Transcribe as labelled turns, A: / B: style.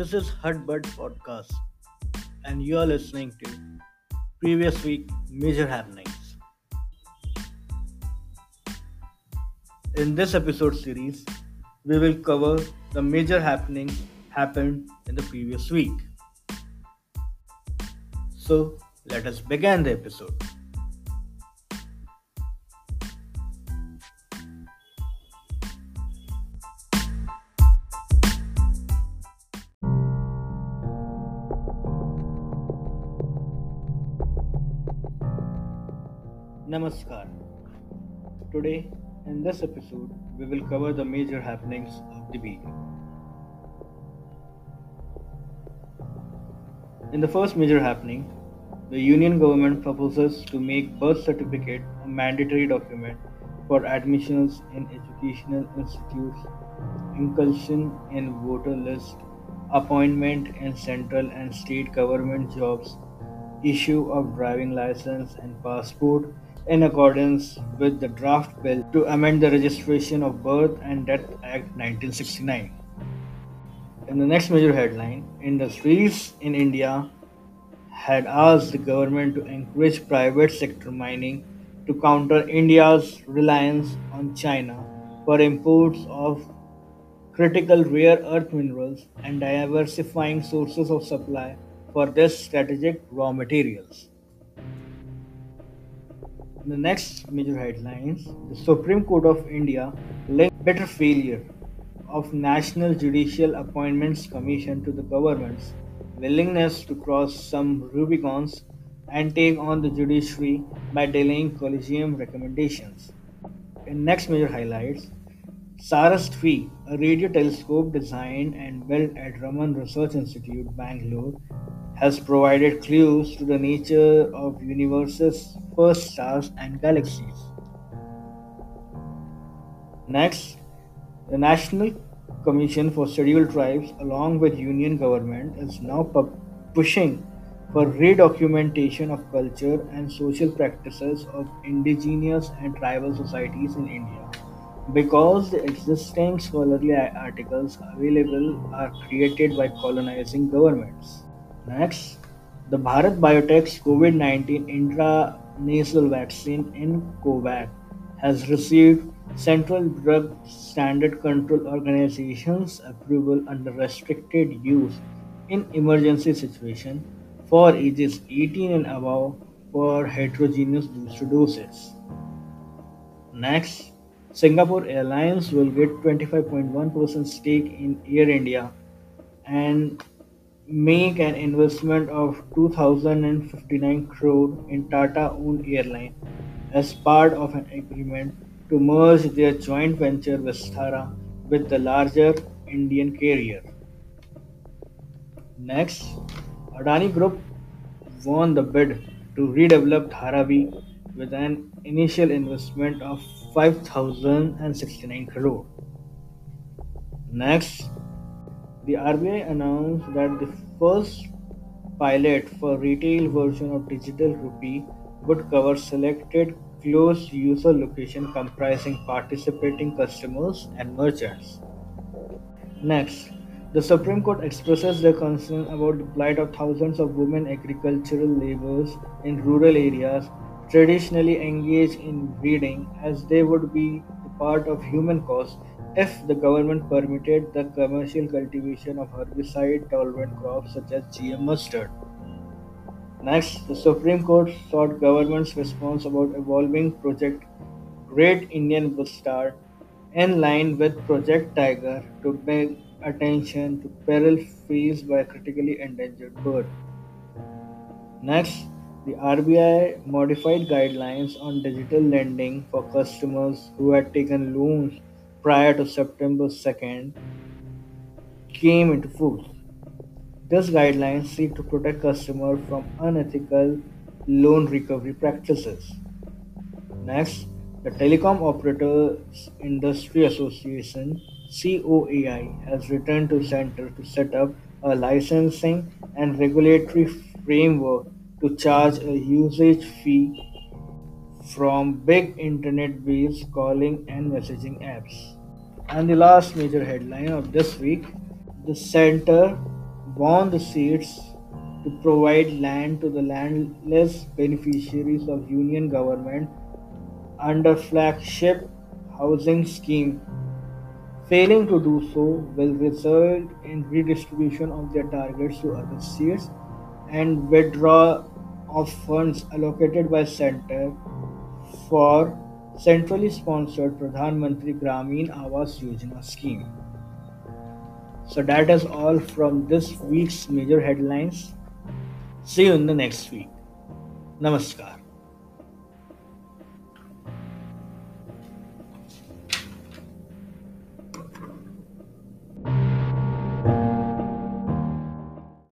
A: This is Hutbud Podcast, and you are listening to previous week major happenings. In this episode series, we will cover the major happenings happened in the previous week. So, let us begin the episode. Namaskar. Today, in this episode, we will cover the major happenings of the week. In the first major happening, the Union government proposes to make birth certificate a mandatory document for admissions in educational institutes, inclusion in voter list, appointment in central and state government jobs, issue of driving license and passport, in accordance with the draft bill to amend the Registration of Birth and Death Act 1969. In the next major headline, industries in India had asked the government to encourage private sector mining to counter India's reliance on China for imports of critical rare earth minerals and diversifying sources of supply for this strategic raw materials. The next major headlines, the Supreme Court of India linked better failure of National Judicial Appointments Commission to the government's willingness to cross some Rubicons and take on the judiciary by delaying collegium recommendations. In next major highlights, Saras-3, a radio telescope designed and built at Raman Research Institute, Bangalore, has provided clues to the nature of universe's first stars and galaxies. Next, the National Commission for Scheduled Tribes, along with Union government, is now pu- pushing for redocumentation of culture and social practices of indigenous and tribal societies in India because the existing scholarly articles available are created by colonizing governments. Next, the Bharat Biotech's COVID 19 intranasal vaccine in COVAX has received Central Drug Standard Control Organization's approval under restricted use in emergency situation for ages 18 and above for heterogeneous booster doses. Next, Singapore Airlines will get 25.1% stake in Air India and make an investment of 2059 crore in Tata owned airline as part of an agreement to merge their joint venture Vistara with the larger Indian carrier. Next, Adani Group won the bid to redevelop Dharavi with an initial investment of 5069 crore. Next, the RBI announced that the first pilot for retail version of digital rupee would cover selected closed user location comprising participating customers and merchants. Next, the Supreme Court expresses their concern about the plight of thousands of women agricultural laborers in rural areas traditionally engaged in breeding as they would be part of human cause if the government permitted the commercial cultivation of herbicide tolerant crops such as GM mustard. Next, the Supreme Court sought government's response about evolving Project Great Indian Bustard in line with Project Tiger to bring attention to peril faced by critically endangered bird. Next, the RBI modified guidelines on digital lending for customers who had taken loans prior to September 2nd came into force. These guidelines seek to protect customers from unethical loan recovery practices. Next, the Telecom Operators Industry Association COAI has returned to center to set up a licensing and regulatory framework to charge a usage fee from big internet-based calling and messaging apps. And the last major headline of this week, the center won the seats to provide land to the landless beneficiaries of union government under flagship housing scheme. Failing to do so will result in redistribution of their targets to other states and withdrawal of funds allocated by center for centrally sponsored Pradhan Mantri Gramin Awas Yojana scheme. So that is all from this week's major headlines. See you in the next week. Namaskar.